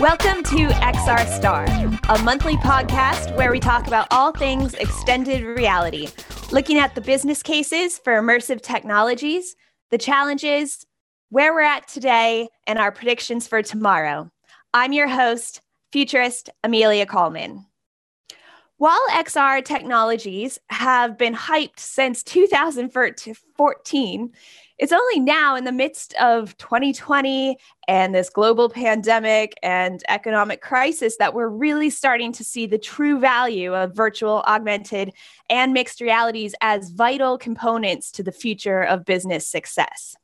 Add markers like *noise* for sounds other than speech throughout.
Welcome to XR Star, a monthly podcast where we talk about all things extended reality, looking at the business cases for immersive technologies, the challenges, where we're at today, and our predictions for tomorrow. I'm your host, futurist Amelia Coleman. While XR technologies have been hyped since 2014, it's only now in the midst of 2020 and this global pandemic and economic crisis that we're really starting to see the true value of virtual, augmented, and mixed realities as vital components to the future of business success.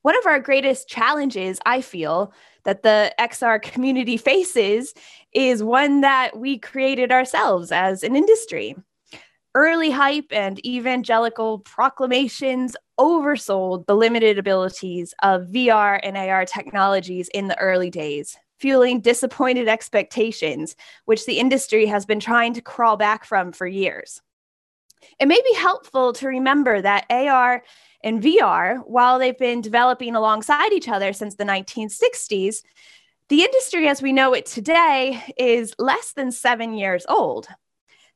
One of our greatest challenges, I feel, that the XR community *laughs* faces is one that we created ourselves as an industry. Early hype and evangelical proclamations oversold the limited abilities of VR and AR technologies in the early days, fueling disappointed expectations, which the industry has been trying to crawl back from for years. It may be helpful to remember that AR and VR, while they've been developing alongside each other since the 1960s, the industry as we know it today is less than seven years old.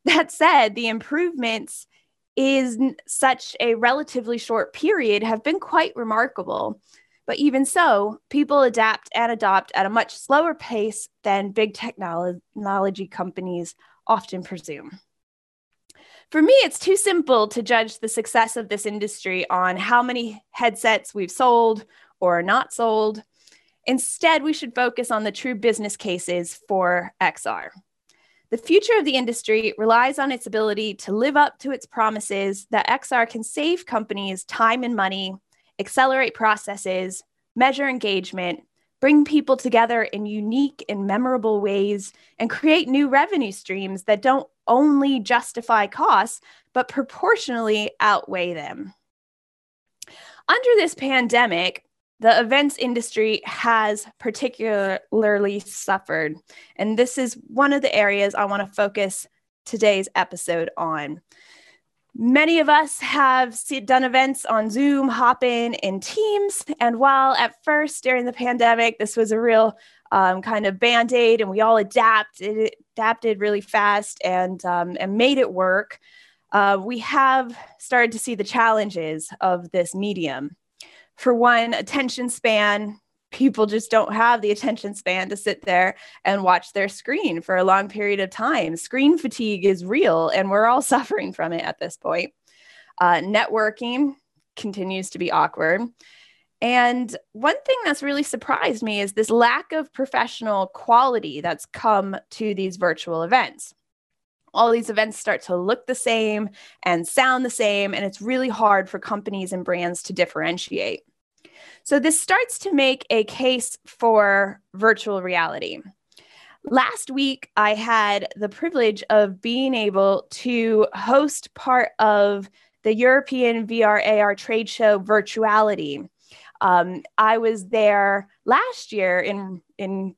That said, the improvements in such a relatively short period have been quite remarkable. But even so, people adapt and adopt at a much slower pace than big technology companies often presume. For me, it's too simple to judge the success of this industry on how many headsets we've sold or not sold. Instead, we should focus on the true business cases for XR. The future of the industry relies on its ability to live up to its promises that XR can save companies time and money, accelerate processes, measure engagement, bring people together in unique and memorable ways, and create new revenue streams that don't only justify costs, but proportionally outweigh them. Under this pandemic, the events industry has particularly suffered. And this is one of the areas I want to focus today's episode on. Many of us have done events on Zoom, Hopin, and in Teams. And while at first during the pandemic, this was a real um, kind of band aid and we all adapted, adapted really fast and, um, and made it work, uh, we have started to see the challenges of this medium for one, attention span. People just don't have the attention span to sit there and watch their screen for a long period of time. Screen fatigue is real, and we're all *laughs* suffering from it at this point. Uh, networking continues to be awkward. And one thing that's really surprised me is this lack of professional quality that's come to these virtual events. All these events start to look the same and sound the same, and it's really hard for companies and brands to differentiate. So, this starts to make a case for virtual reality. Last week, I had the privilege of being able to host part of the European VR AR trade show Virtuality. Um, I was there last year in in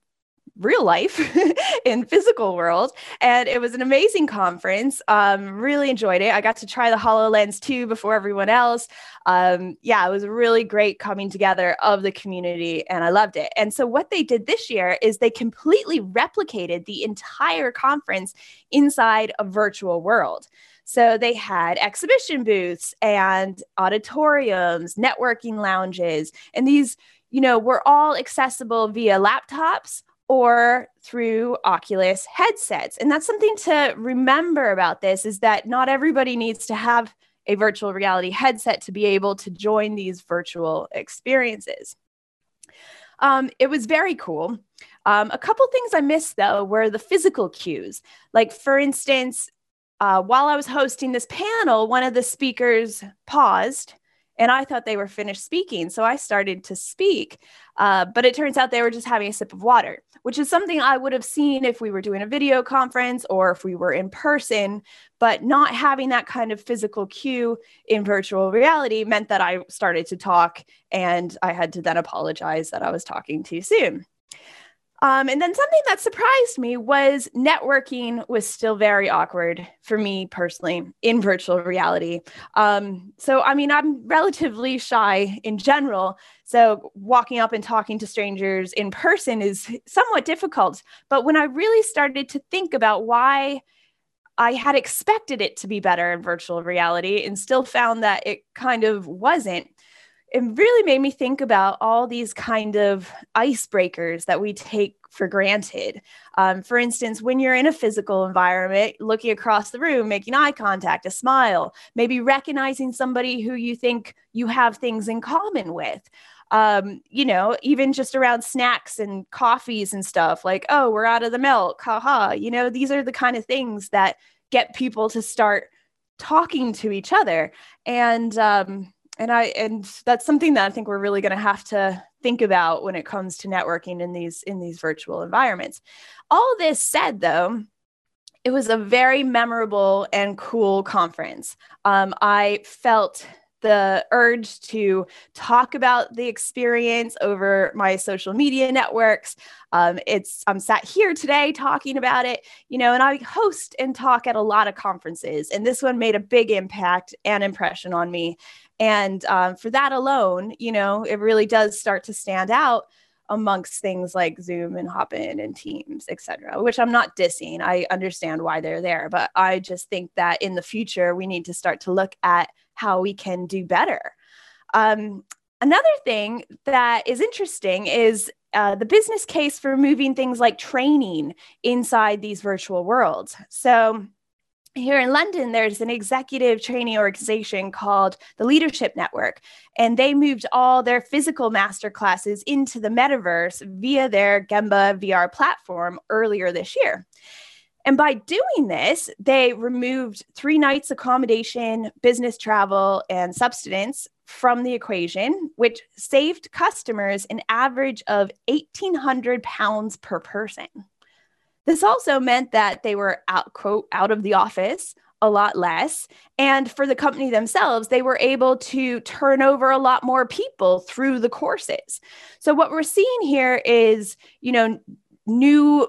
real life *laughs* in physical world and it was an amazing conference um, really enjoyed it. I got to try the hololens 2 before everyone else. Um, yeah it was really great coming together of the community and i loved it. And so what they did this year is they completely replicated the entire conference inside a virtual world. So they had exhibition booths and auditoriums networking lounges and these you know were all accessible via laptops or through Oculus headsets. And that's something to remember about this is that not everybody needs to have a virtual reality headset to be able to join these virtual experiences. Um, it was very cool. Um, a couple things I missed though were the physical cues. Like, for instance, uh, while I was hosting this panel, one of the speakers paused and I thought they were finished speaking. So I started to speak. Uh, but it turns out they were just having a sip of water, which is something I would have seen if we were doing a video conference or if we were in person. But not having that kind of physical cue in virtual reality meant that I started to talk and I had to then apologize that I was talking too soon. Um, and then something that surprised me was networking was still very awkward for me personally in virtual reality. Um, so, I mean, I'm relatively shy in general. So, walking up and talking to strangers in person is somewhat difficult. But when I really started to think about why I had expected it to be better in virtual reality and still found that it kind of wasn't, it really made me think about all these kind of icebreakers that we take for granted. Um, for instance, when you're in a physical environment, looking across the room, making eye contact, a smile, maybe recognizing somebody who you think you have things in common with. Um, you know, even just around snacks and coffees and stuff, like, oh, we're out of the milk, haha. You know, these are the kind of things that get people to start talking to each other. And um, and I and that's something that I think we're really going to have to think about when it comes to networking in these in these virtual environments. All this said, though, it was a very memorable and cool conference. Um, I felt the urge to talk about the experience over my social media networks. Um, it's I'm sat here today talking about it, you know, and I host and talk at a lot of conferences, and this one made a big impact and impression on me. And um, for that alone, you know, it really does start to stand out amongst things like Zoom and Hopin and Teams, etc. Which I'm not dissing. I understand why they're there, but I just think that in the future we need to start to look at how we can do better. Um, another thing that is interesting is uh, the business case for moving things like training inside these virtual worlds. So here in London, there's an executive training organization called the Leadership Network, and they moved all their physical master classes into the metaverse via their Gemba VR platform earlier this year. And by doing this, they removed three nights accommodation, business travel, and subsistence from the equation, which saved customers an average of 1,800 pounds per person. This also meant that they were out, quote, out of the office a lot less. And for the company themselves, they were able to turn over a lot more people through the courses. So what we're seeing here is, you know, new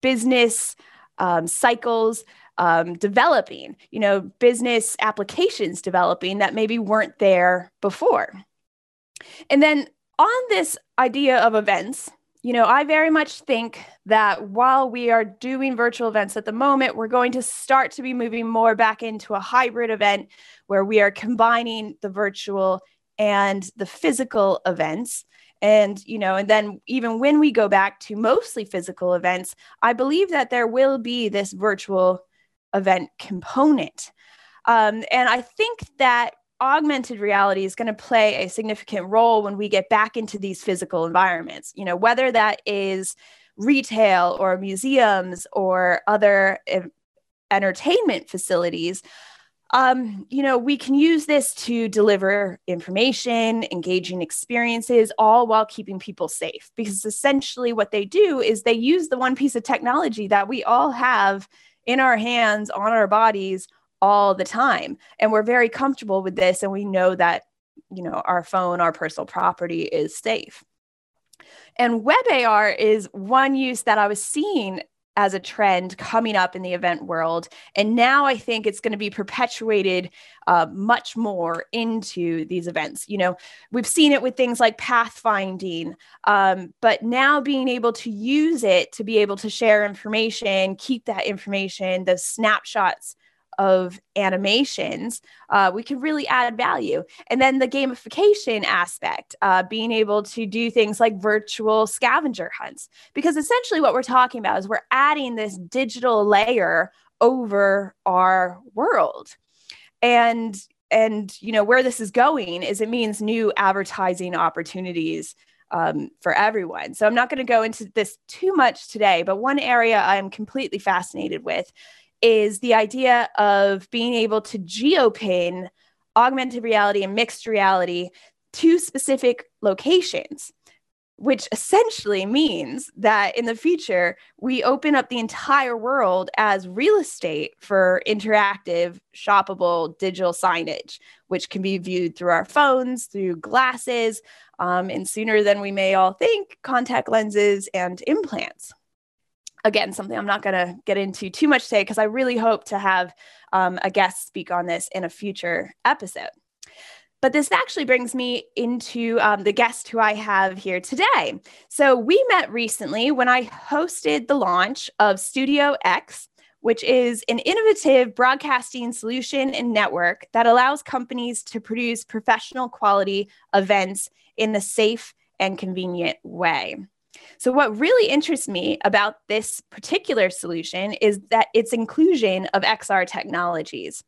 business um, cycles um, developing, you know, business applications developing that maybe weren't there before. And then on this idea of events, you know, I very much think that while we are doing virtual events at the moment, we're going to start to be moving more back into a hybrid event where we are combining the virtual and the physical events. And, you know, and then even when we go back to mostly physical events, I believe that there will be this virtual event component. Um, and I think that augmented reality is going to play a significant role when we get back into these physical environments you know whether that is retail or museums or other entertainment facilities um, you know we can use this to deliver information engaging experiences all while keeping people safe. Because essentially what they do is they use the one piece of technology that we all have in our hands on our bodies all the time. And we're very comfortable with this. And we know that, you know, our phone, our personal property is safe. And web AR is one use that I was seeing as a trend coming up in the event world. And now I think it's going to be perpetuated uh, much more into these events. You know, we've seen it with things like pathfinding, um, but now being able to use it to be able to share information, keep that information, the snapshots of animations, uh, we can really add value. And then the gamification aspect, uh, being able to do things like virtual scavenger hunts, because essentially what we're talking about is we're adding this digital layer over our world. And and you know where this is going is it means new advertising opportunities um, for everyone. So I'm not going to go into this too much today, but one area I'm completely fascinated with is the idea of being able to geopin augmented reality and mixed reality to specific locations. which essentially means that in the future, we open up the entire world as real estate for interactive, shoppable digital signage, which can be viewed through our phones, through glasses, um, and sooner than we may all think, contact lenses and implants. Again, something I'm not going to get into too much today because I really hope to have um, a guest speak on this in a future episode. But this actually brings me into um, the guest who I have here today. So we met recently when I hosted the launch of Studio X, which is an innovative broadcasting solution and network that allows companies to produce professional quality events in a safe and convenient way. So, what really interests me about this particular solution is that its inclusion of XR technologies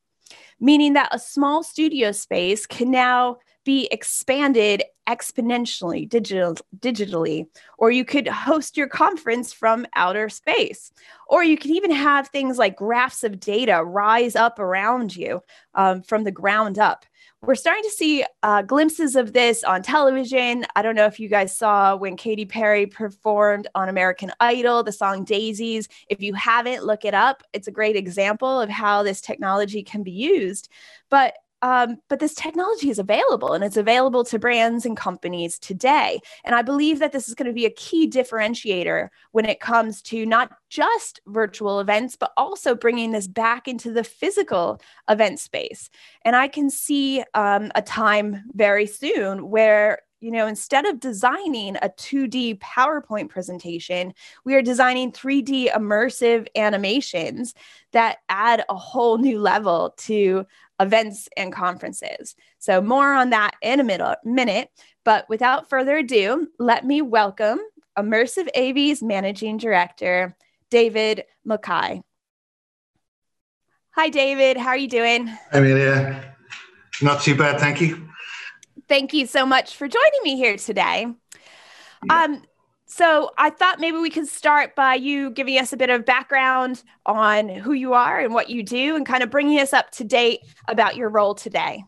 meaning that a small studio space can now be expanded exponentially digital, digitally or you could host your conference from outer space or you can even have things like graphs of data rise up around you um, from the ground up we're starting to see uh, glimpses of this on television. I don't know if you guys saw when Katy Perry performed on American Idol, the song Daisies. If you haven't, look it up. It's a great example of how this technology can be used. But um, but this technology is available and it's available to brands and companies today. And I believe that this is going to be a key differentiator when it comes to not just virtual events, but also bringing this back into the physical event space. And I can see um, a time very soon where you know, instead of designing a 2D PowerPoint presentation, we are designing 3D immersive animations that add a whole new level to events and conferences. So, more on that in a minute. But without further ado, let me welcome Immersive AV's managing director, David Mackay. Hi, David. How are you doing? Amelia, not too bad, thank you. Thank you so much for joining me here today. Yeah. Um, so I thought maybe we could start by you giving us a bit of background on who you are and what you do, and kind of bringing us up to date about your role today.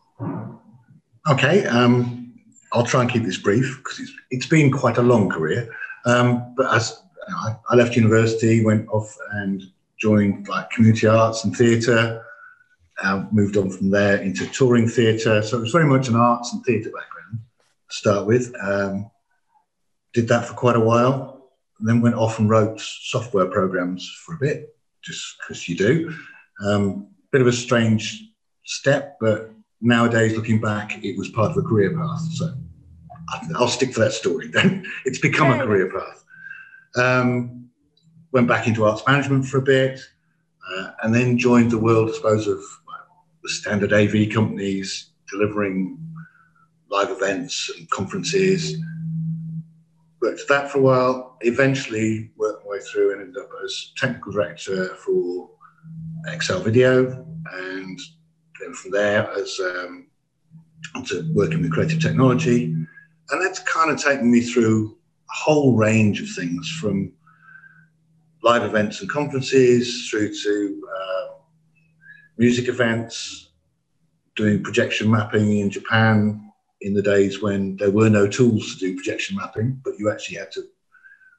Okay, um, I'll try and keep this brief because it's, it's been quite a long career. Um, but as I, I left university, went off and joined like community arts and theatre. Uh, moved on from there into touring theatre. So it was very much an arts and theatre background to start with. Um, did that for quite a while, then went off and wrote software programs for a bit, just because you do. Um, bit of a strange step, but nowadays looking back, it was part of a career path. So I'll stick to that story then. *laughs* it's become a career path. Um, went back into arts management for a bit, uh, and then joined the world, I suppose, of the standard AV companies delivering live events and conferences. Worked that for a while. Eventually, worked my way through and ended up as technical director for XL Video, and then from there as um, onto working with creative technology, and that's kind of taken me through a whole range of things from live events and conferences through to uh, music events, doing projection mapping in Japan in the days when there were no tools to do projection mapping, but you actually had to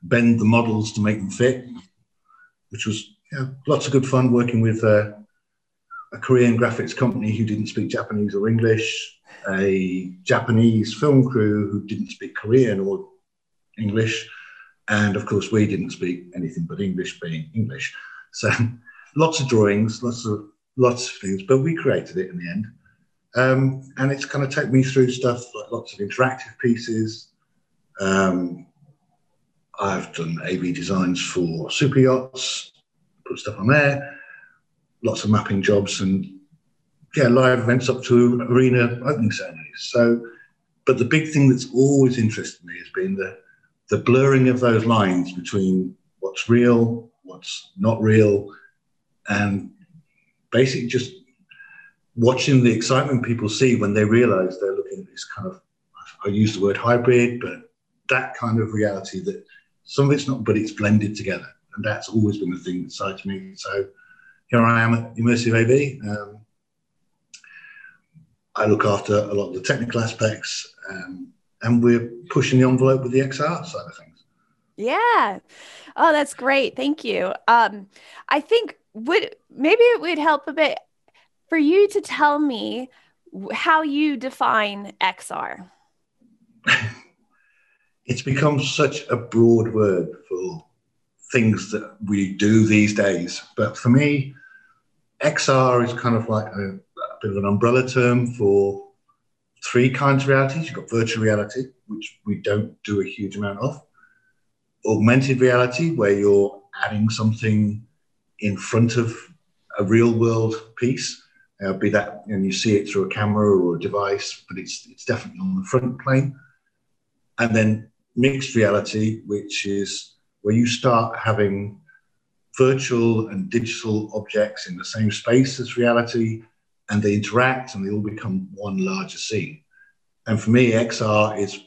bend the models to make them fit, which was lots of good fun working with uh, a Korean graphics company who didn't speak Japanese or English, a Japanese film crew who didn't speak Korean or English, and of course we didn't speak anything but English, being English. So *laughs* lots of drawings, lots of lots of things, but we created it in the end. Um, and it's kind of taken me through stuff like lots of interactive pieces. Um, I've done AV designs for super yachts, put stuff on there, lots of mapping jobs and yeah, live events up to arena opening ceremonies. So, but the big thing that's always interested me has been the the blurring of those lines between what's real, what's not real, and basically just watching the excitement people see when they realize they're looking at this kind of, I use the word hybrid, but that kind of reality that some of it's not, but it's blended together. And that's always been the thing that excites me. So here I am at Immersive AV. Um, I look after a lot of the technical aspects. Um, and we're pushing the envelope with the XR side of things. Yeah. Oh, that's great. Thank you. Um, I think would maybe it would help a bit for you to tell me how you define XR. *laughs* it's become such a broad word for things that we do these days. But for me, XR is kind of like a, a bit of an umbrella term for three kinds of realities. You've got virtual reality, which we don't do a huge amount of, augmented reality, where you're adding something in front of a real world piece, uh, be that and you see it through a camera or a device, but it's it's definitely on the front plane. And then mixed reality, which is where you start having virtual and digital objects in the same space as reality, and they interact and they all become one larger scene. And for me, XR is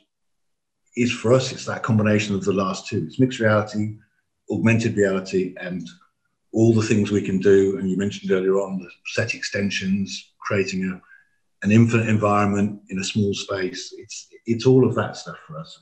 is for us, it's that combination of the last two. It's mixed reality, augmented reality, and all the things we can do. And you mentioned earlier on the set extensions, creating a, an infinite environment in a small space. It's it's all of that stuff for us.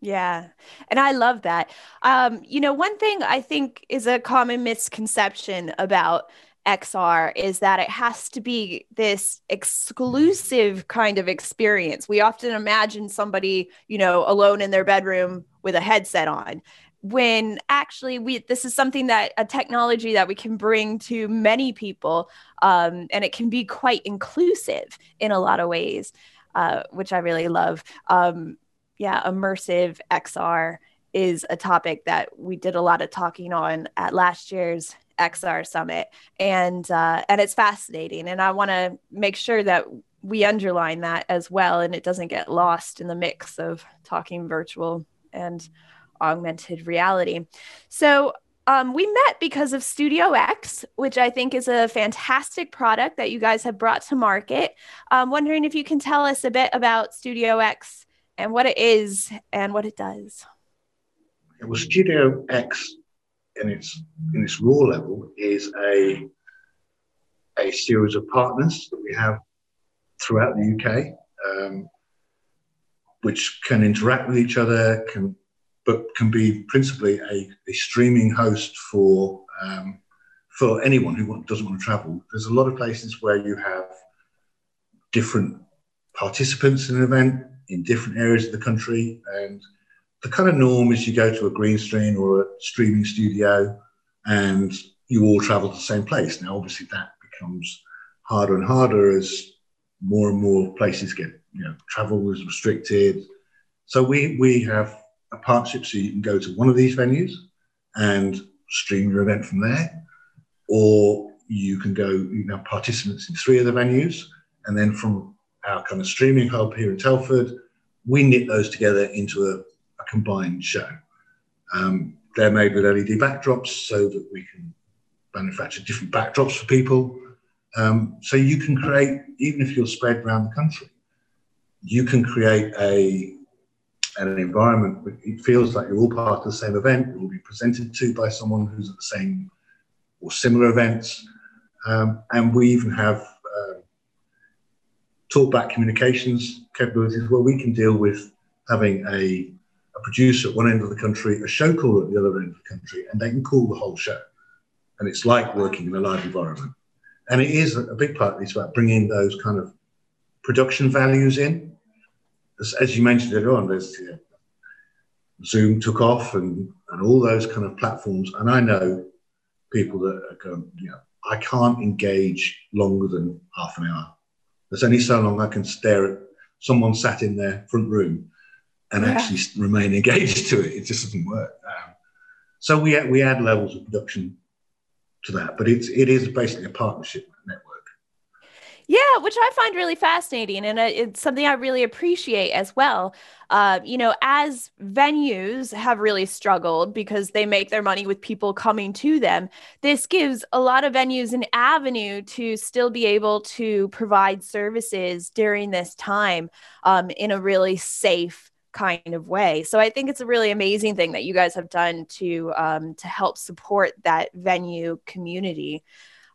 Yeah. And I love that. Um, you know, one thing I think is a common misconception about XR is that it has to be this exclusive kind of experience. We often imagine somebody, you know, alone in their bedroom with a headset on when actually we this is something that a technology that we can bring to many people um, and it can be quite inclusive in a lot of ways uh, which i really love. Um, yeah immersive xr is a topic that we did a lot of talking on at last year's xr summit and uh, and it's fascinating and i want to make sure that we underline that as well and it doesn't get lost in the mix of talking virtual and augmented reality. So um, we met because of Studio X, which I think is a fantastic product that you guys have brought to market. I'm wondering if you can tell us a bit about Studio X and what it is and what it does. Well, Studio X, in its in its raw level, is a a series of partners that we have throughout the UK, um, which can interact with each other, can but can be principally a, a streaming host for um, for anyone who want, doesn't want to travel. There's a lot of places where you have different participants in an event in different areas of the country, and the kind of norm is you go to a green screen or a streaming studio, and you all travel to the same place. Now, obviously, that becomes harder and harder as more and more places get you know travel is restricted. So we we have a partnership so you can go to one of these venues and stream your event from there, or you can go, you can have participants in three of the venues, and then from our kind of streaming hub here in Telford, we knit those together into a, a combined show. Um, they're made with LED backdrops so that we can manufacture different backdrops for people. Um, so you can create, even if you're spread around the country, you can create a an environment, it feels like you're all part of the same event. Will be presented to by someone who's at the same or similar events. Um, and we even have uh, talkback communications capabilities where we can deal with having a, a producer at one end of the country, a show caller at the other end of the country, and they can call the whole show. And it's like working in a live environment. And it is a big part this about bringing those kind of production values in as, as you mentioned earlier on, there's you know, Zoom took off and, and all those kind of platforms. And I know people that are going, you know, I can't engage longer than half an hour. There's only so long I can stare at someone sat in their front room and yeah. actually remain *laughs* engaged to it. It just doesn't work. Um, so we we add levels of production to that, but it's it is basically a partnership network. Yeah, which I find really fascinating. And uh, it's something I really appreciate as well. Uh, you know, as venues have really struggled because they make their money with people coming to them, this gives a lot of venues an avenue to still be able to provide services during this time um, in a really safe kind of way. So I think it's a really amazing thing that you guys have done to um, to help support that venue community.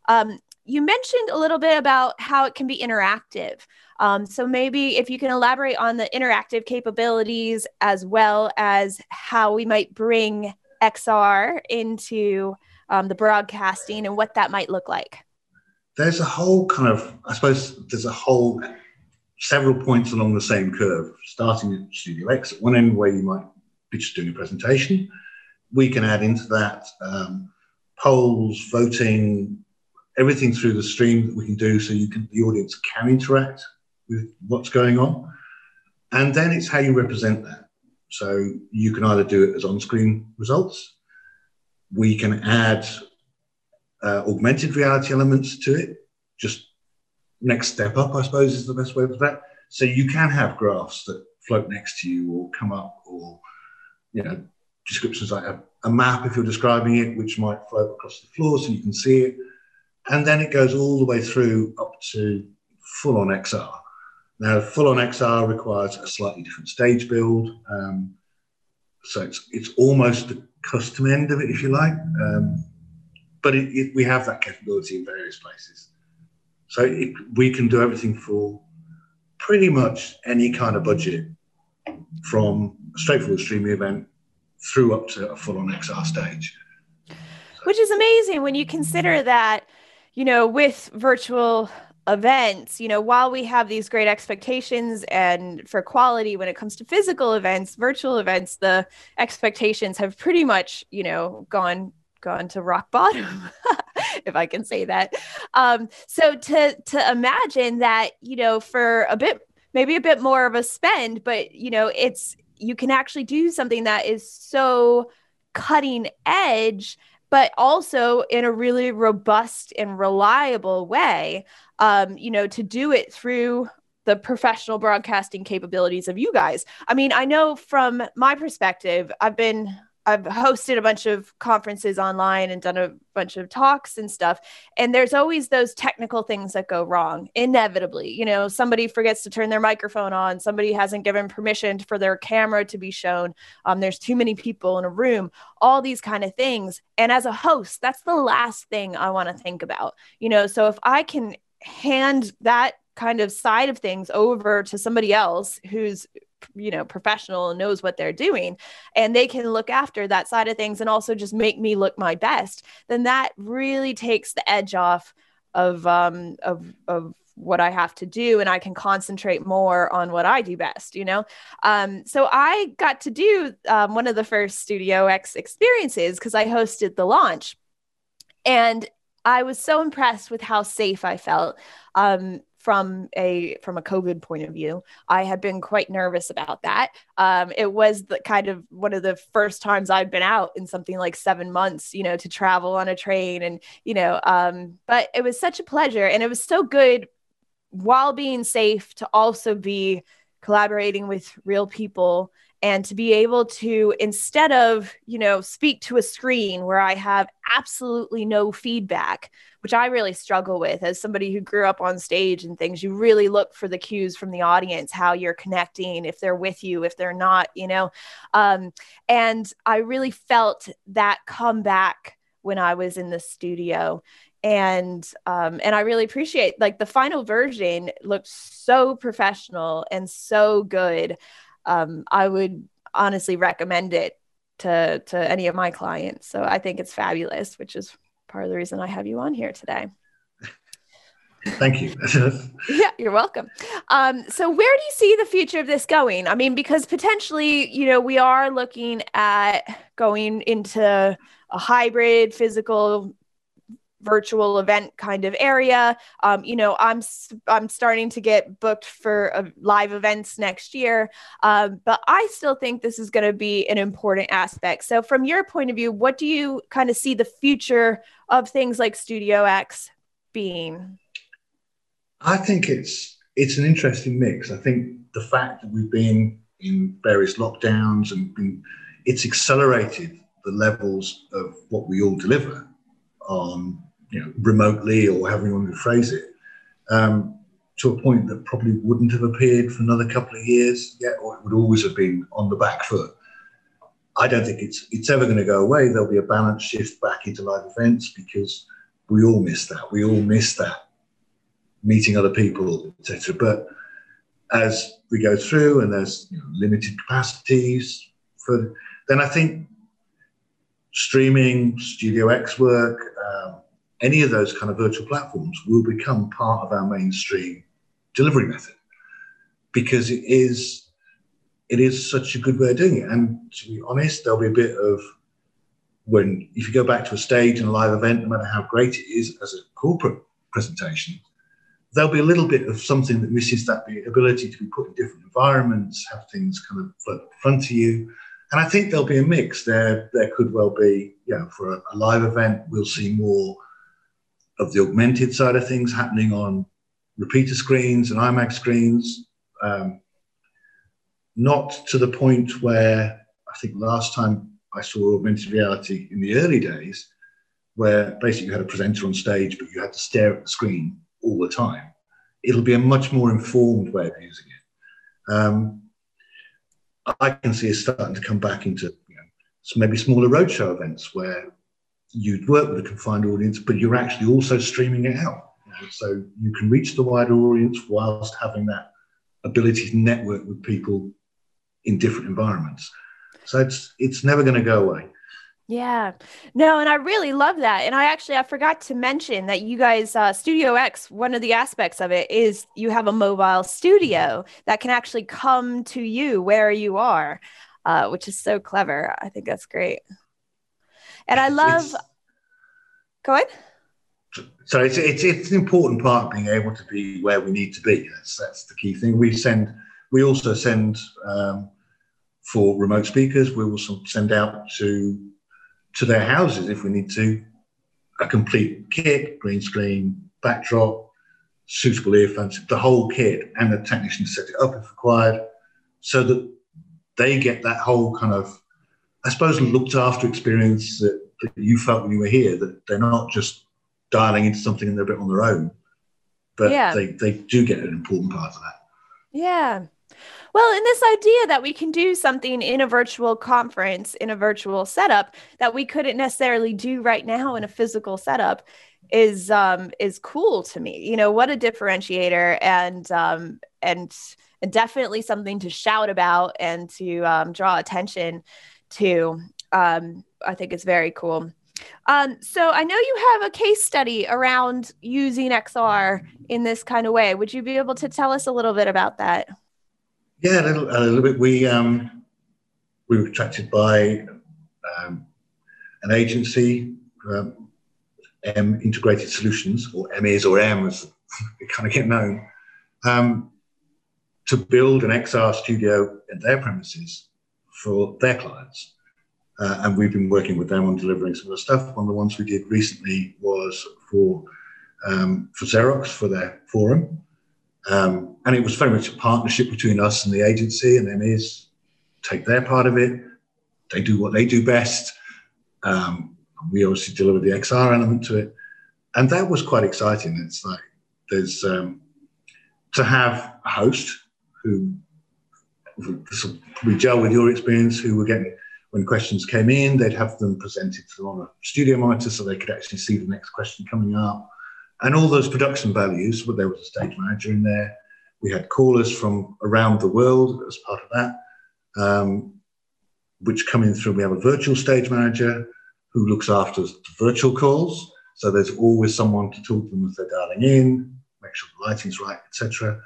Um, you mentioned a little bit about how it can be interactive. Um, so maybe if you can elaborate on the interactive capabilities as well as how we might bring XR into um, the broadcasting and what that might look like. There's a whole kind of, I suppose, there's a whole several points along the same curve, starting at Studio X at one end where you might be just doing a presentation. We can add into that um, polls, voting, everything through the stream that we can do so you can the audience can interact with what's going on. And then it's how you represent that. So you can either do it as on-screen results. We can add uh, augmented reality elements to it. Just next step up, I suppose, is the best way of that. So you can have graphs that float next to you or come up or, you know, descriptions like a, a map if you're describing it, which might float across the floor so you can see it. And then it goes all the way through up to full on XR. Now, full on XR requires a slightly different stage build. Um, so it's, it's almost the custom end of it, if you like. Um, but it, it, we have that capability in various places. So it, we can do everything for pretty much any kind of budget from a straightforward streaming event through up to a full on XR stage. Which is amazing when you consider that, you know, with virtual events, you know, while we have these great expectations and for quality when it comes to physical events, virtual events, the expectations have pretty much, you know, gone gone to rock *laughs* bottom, if I can say that. Um, so to to imagine that, you know, for a bit, maybe a bit more of a spend, but you know, it's you can actually do something that is so cutting edge but also in a really robust and reliable way um, you know, to do it through the professional broadcasting capabilities of you guys. I mean, I know from my perspective, I've been I've hosted a bunch of conferences online and done a bunch of talks and stuff. And there's always those technical things that go wrong, inevitably. You know, somebody forgets to turn their microphone on, somebody hasn't given permission for their camera to be shown, um, there's too many people in a room, all these kind of things. And as a host, that's the last thing I want to think about. You know, so if I can hand that kind of side of things over to somebody else who's you know professional and knows what they're doing and they can look after that side of things and also just make me look my best then that really takes the edge off of um of of what I have to do and I can concentrate more on what I do best, you know? Um, so I got to do um, one of the first Studio X experiences because I hosted the launch. And I was so impressed with how safe I felt. Um, from a from a COVID point of view, I had been quite nervous about that. Um, it was the kind of one of the first times I'd been out in something like seven months, you know, to travel on a train, and you know, um, but it was such a pleasure, and it was so good while being safe to also be collaborating with real people and to be able to instead of you know speak to a screen where i have absolutely no feedback which i really struggle with as somebody who grew up on stage and things you really look for the cues from the audience how you're connecting if they're with you if they're not you know? Um, and i really felt that come back when i was in the studio. And um, and I really appreciate like the final version looked so professional and so good um, I would honestly recommend it to to any of my clients. So I think it's fabulous, which is part of the reason I have you on here today. *laughs* Thank you. *laughs* yeah, you're welcome. Um, so, where do you see the future of this going? I mean, because potentially, you know, we are looking at going into a hybrid physical virtual event kind of area. Um, you know, I'm I'm starting to get booked for uh, live events next year, um, but I still think this is going to be an important aspect. So, from your point of view, what do you kind of see the future of things like Studio X being? I think it's it's an interesting mix. I think the fact that we've been in various lockdowns and been, it's accelerated the levels of what we all deliver on you know, remotely or however you want to phrase it, um, to a point that probably wouldn't have appeared for another couple of years yet, or it would always have been on the back foot. I don't think it's it's ever going to go away. There'll be a balance shift back into live events because we all miss that. We all miss that meeting other people, etc. But as we go through and there's you know, limited capacities for, then I think streaming, Studio X work, um, any of those kind of virtual platforms will become part of our mainstream delivery method because it is it is such a good way of doing it. And to be honest, there'll be a bit of when if you go back to a stage and a live event, no matter how great it is as a corporate presentation, there'll be a little bit of something that misses that ability to be put in different environments, have things kind of float in front of you. And I think there'll be a mix. There, there could well be, you know, for a, a live event, we'll see more of the augmented side of things happening on repeater screens and IMAX screens. Um, not to the point where I think last time I saw augmented reality in the early days, where basically you had a presenter on stage, but you had to stare at the screen all the time. It'll be a much more informed way of using it. Um, I can see it starting to come back into you know, maybe smaller roadshow events where you'd work with a confined audience, but you're actually also streaming it out. So you can reach the wider audience whilst having that ability to network with people in different environments. So it's it's never going to go away. Yeah, no, and I really love that. And I actually I forgot to mention that you guys uh, Studio X. One of the aspects of it is you have a mobile studio that can actually come to you where you are, uh, which is so clever. I think that's great. And I love. It's, go ahead. So it's, it's it's an important part being able to be where we need to be. That's that's the key thing. We send. We also send um, for remote speakers. We will send out to to their houses if we need to a complete kit, green screen, backdrop, suitable earphones, the whole kit, and the technician set it up if required, so that they get that whole kind of, I suppose, looked after experience that, that you felt when you were here. That they're not just dialing into something and they're a bit on their own, but yeah. they they do get an important part of that. Yeah. Well, in this idea that we can do something in a virtual conference, in a virtual setup that we couldn't necessarily do right now in a physical setup is um is cool to me. You know, what a differentiator and um and and definitely something to shout about and to um, draw attention to. Um, I think it's very cool. Um, so I know you have a case study around using XR in this kind of way. Would you be able to tell us a little bit about that? Yeah, a little, a little bit. We um, we were attracted by um, an agency, um, M Integrated Solutions, or MES or M as they kind of get known, um, to build an XR studio at their premises for their clients. Uh, and we've been working with them on delivering some of the stuff. One of the ones we did recently was for um, for Xerox for their forum. Um, and it was very much a partnership between us and the agency, and then is take their part of it. They do what they do best. Um, we obviously deliver the XR element to it, and that was quite exciting. It's like there's um, to have a host who this will probably gel with your experience, who were getting when questions came in, they'd have them presented to them on a studio monitor so they could actually see the next question coming up and all those production values. But there was a stage manager in there. We had callers from around the world as part of that, um, which come in through. We have a virtual stage manager who looks after the virtual calls. So there's always someone to talk to them as they're dialing in, make sure the lighting's right, etc.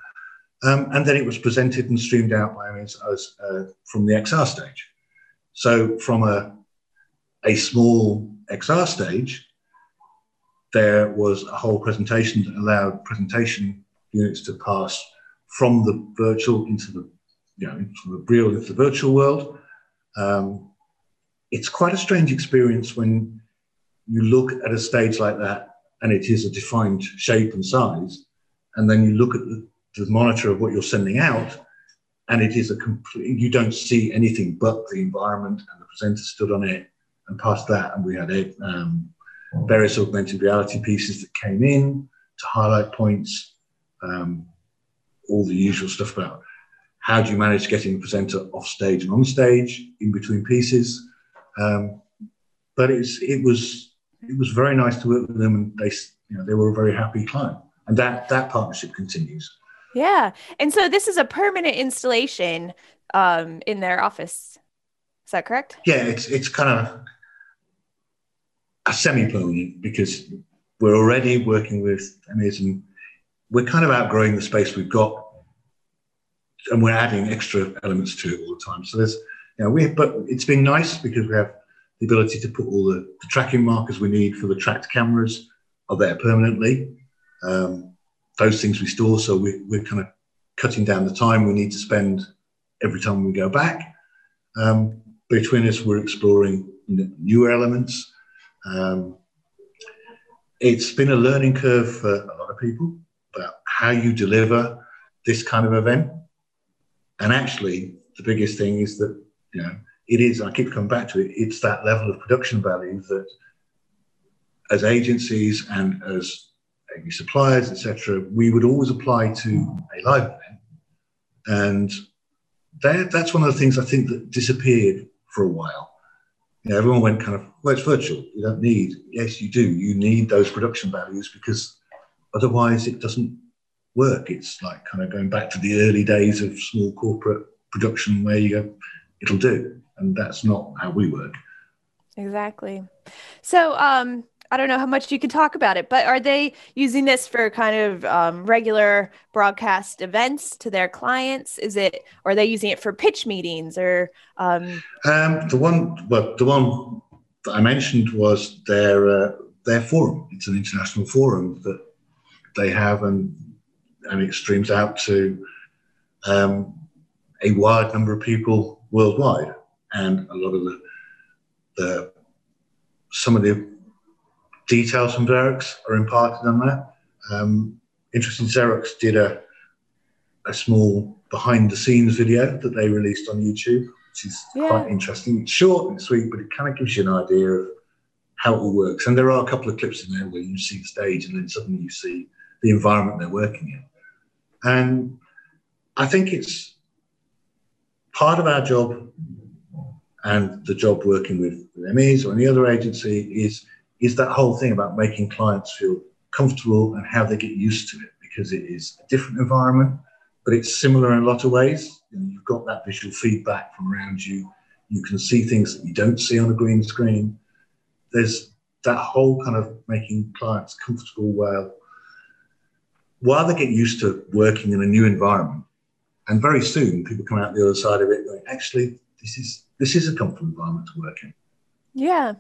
Um, and then it was presented and streamed out by us as, uh, from the XR stage. So from a, a small XR stage, there was a whole presentation that allowed presentation units to pass from the virtual into the you know from the real into the virtual world. Um, it's quite a strange experience when you look at a stage like that and it is a defined shape and size, and then you look at the, the monitor of what you're sending out, and it is a complete. You don't see anything but the environment, and the presenter stood on it, and past that, and we had a um, various augmented reality pieces that came in to highlight points, um, all the usual stuff about how do you manage getting the presenter off stage and on stage in between pieces. Um, but it's, it was it was very nice to work with them, and they you know they were a very happy client, and that that partnership continues. Yeah, and so this is a permanent installation um, in their office. Is that correct? Yeah, it's it's kind of a semi-permanent because we're already working with Amazon. We're kind of outgrowing the space we've got, and we're adding extra elements to it all the time. So there's, you know, we but it's been nice because we have the ability to put all the, the tracking markers we need for the tracked cameras are there permanently. Um, those things we store, so we, we're kind of cutting down the time we need to spend every time we go back. Um, between us, we're exploring newer elements. Um, it's been a learning curve for a lot of people about how you deliver this kind of event. And actually, the biggest thing is that, you know, it is, I keep coming back to it, it's that level of production value that as agencies and as suppliers, etc., we would always apply to a live event. And that, that's one of the things I think that disappeared for a while. You know, everyone went kind of, well, it's virtual. You don't need, yes, you do. You need those production values because otherwise it doesn't work. It's like kind of going back to the early days of small corporate production where you go, it'll do. And that's not how we work. Exactly. So, um, I don't know how much you can talk about it, but are they using this for kind of um, regular broadcast events to their clients? Is it, or are they using it for pitch meetings or? Um... Um, the one, well, the one that I mentioned was their uh, their forum. It's an international forum that they have, and and it streams out to um, a wide number of people worldwide, and a lot of the the some of the details from Xerox are imparted on that. Um, interesting, Xerox did a, a small behind the scenes video that they released on YouTube, which is yeah. quite interesting. It's short and sweet, but it kind of gives you an idea of how it all works. And there are a couple of clips in there where you see the stage and then suddenly you see the environment they're working in. And I think it's part of our job and the job working with, with MEs or any other agency is is that whole thing about making clients feel comfortable and how they get used to it because it is a different environment, but it's similar in a lot of ways. You you've got that visual feedback from around you. You can see things that you don't see on a green screen. There's that whole kind of making clients comfortable while while they get used to working in a new environment. And very soon people come out the other side of it going, actually, this is this is a comfortable environment to work in. Yeah,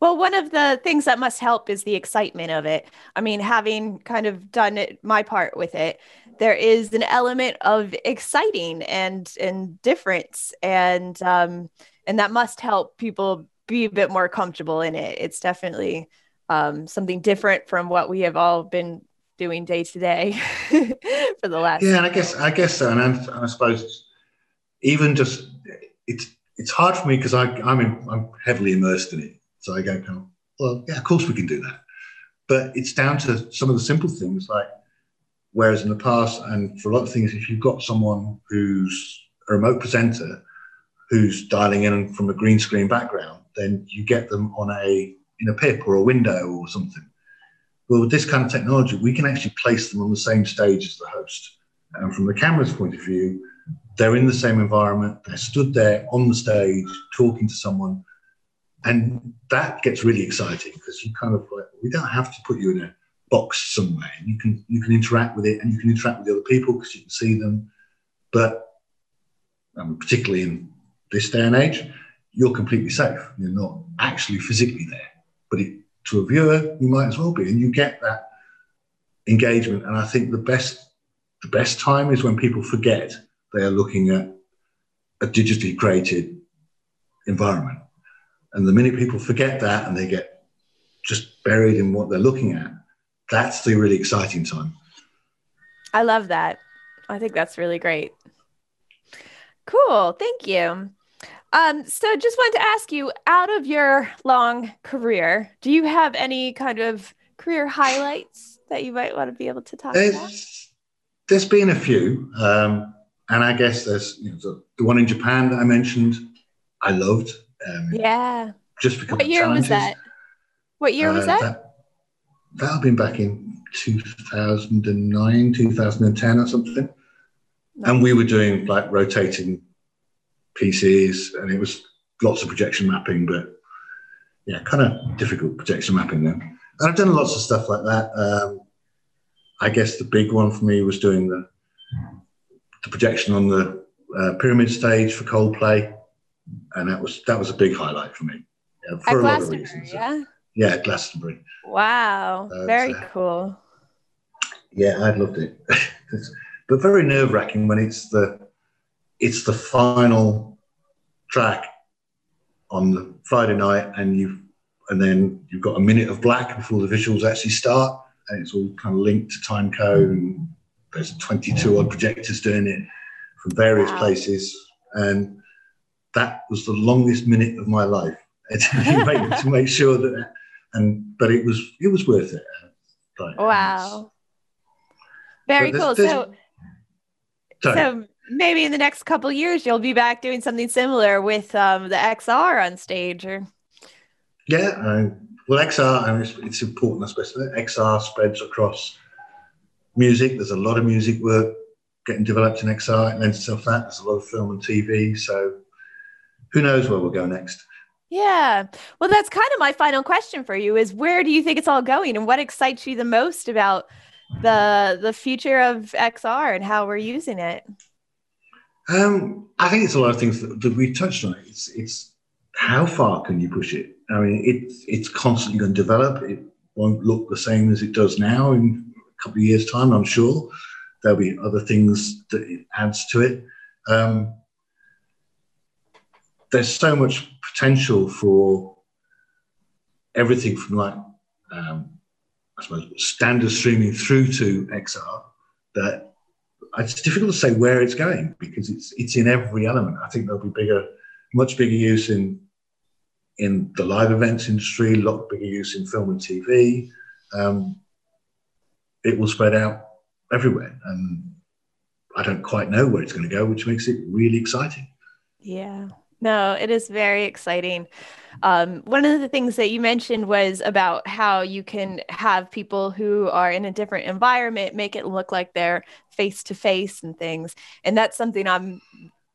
well, one of the things that must help is the excitement of it. I mean, having kind of done it, my part with it, there is an element of exciting and and difference, and um, and that must help people be a bit more comfortable in it. It's definitely um, something different from what we have all been doing day to day *laughs* for the last. Yeah, and I guess I guess so, and I, and I suppose even just it's it's hard for me because I'm in, I'm heavily immersed in it so I go, well, yeah, of course we can do that. But it's down to some of the simple things like, whereas in the past, and for a lot of things, if you've got someone who's a remote presenter who's dialing in from a green screen background, then you get them on a in a pip or a window or something. Well, with this kind of technology, we can actually place them on the same stage as the host. And from the camera's point of view, they're in the same environment. They're stood there on the stage talking to someone and that gets really exciting because you kind of like, we don't have to put you in a box somewhere. You can you can interact with it, and you can interact with the other people because you can see them. But um, particularly in this day and age, you're completely safe. You're not actually physically there, but it, to a viewer, you might as well be, and you get that engagement. And I think the best the best time is when people forget they are looking at a digitally created environment and the minute people forget that and they get just buried in what they're looking at, that's the really exciting time. I love that. I think that's really great. Cool. Thank you. Um, so just wanted to ask you out of your long career, do you have any kind of career highlights that you might want to be able to talk there's, about? There's been a few. Um, and I guess there's you know, the, the one in Japan that I mentioned, I loved. Um, yeah. Just because what year was that? What year was uh, that? that? That'll have been back in 2009, 2010 or something. And we were doing like rotating PCs and it was lots of projection mapping, but yeah, kind of difficult projection mapping then. And I've done lots of stuff like that. Um, I guess the big one for me was doing the, the projection on the uh, pyramid stage for Coldplay, and that was that was a big highlight for me yeah, for At a lot of reasons. Yeah, yeah, Glastonbury. Wow, uh, very uh, cool. Yeah, I loved it, *laughs* but very nerve wracking when it's the it's the final track on the Friday night, and you and then you've got a minute of black before the visuals actually start, and it's all kind of linked to time code. And there's 22 odd projectors doing it from various wow. places, and that was the longest minute of my life *laughs* to, make, to make sure that. And but it was it was worth it. Like, wow. Very there's, cool. There's, so, so maybe in the next couple years you'll be back doing something similar with um, the XR on stage, or yeah, uh, well, XR, I mean, it's, it's important, especially XR spreads across music. There's a lot of music work getting developed in XR. It lends itself that. There's a lot of film and TV. So who knows where we'll go next? Yeah. Well, that's kind of my final question for you is where do you think it's all going and what excites you the most about the the future of XR and how we're using it? Um, I think it's a lot of things that, that we touched on. It's it's how far can you push it? I mean, it's it's constantly going to develop. It won't look the same as it does now in a couple of years' time. I'm sure there'll be other things that it adds to it. Um, there's so much potential for everything from like um, I suppose standard streaming through to XR that it's difficult to say where it's going because it's it's in every element. I think there'll be bigger, much bigger use in in the live events industry, a lot bigger use in film and TV. Um, it will spread out everywhere, and I don't quite know where it's going to go, which makes it really exciting. Yeah, no, it is very exciting. Um, one of the things that you mentioned was about how you can have people who are in a different environment make it look like they're face to face and things. And that's something I'm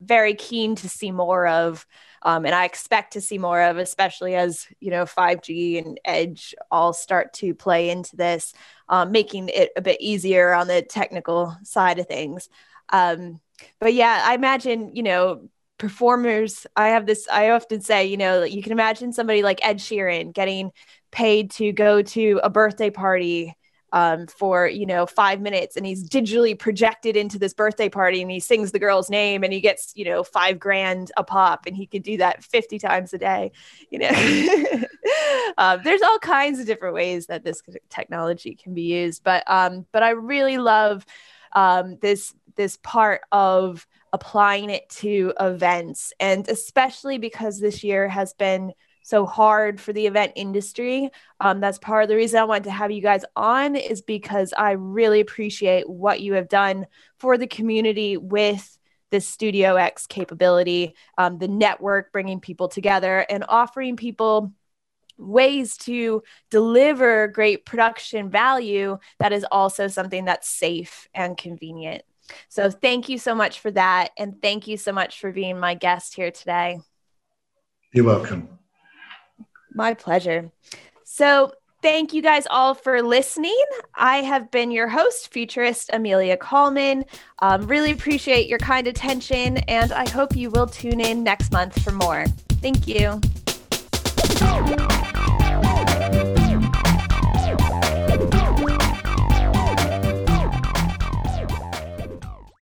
very keen to see more of. Um, and I expect to see more of, especially as you know 5G and Edge all start to play into this, um, making it a bit easier on the technical side of things. Um, but yeah, I imagine you know performers. I have this. I often say, you know, you can imagine somebody like Ed Sheeran getting paid to go to a birthday party um, for you know five minutes and he's digitally projected into this birthday party and he sings the girl's name and he gets you know five grand a pop and he could do that 50 times a day you know *laughs* um, there's all kinds of different ways that this technology can be used but um, but i really love um, this this part of applying it to events and especially because this year has been so hard for the event industry. Um, that's part of the reason I wanted to have you guys on is because I really appreciate what you have done for the community with this Studio X capability, um, the network bringing people together and offering people ways to deliver great production value that is also something that's safe and convenient. So, thank you so much for that. And thank you so much for being my guest here today. You're welcome. My pleasure. So, thank you guys all for listening. I have been your host, futurist Amelia Kallman. Um, really appreciate your kind attention, and I hope you will tune in next month for more. Thank you.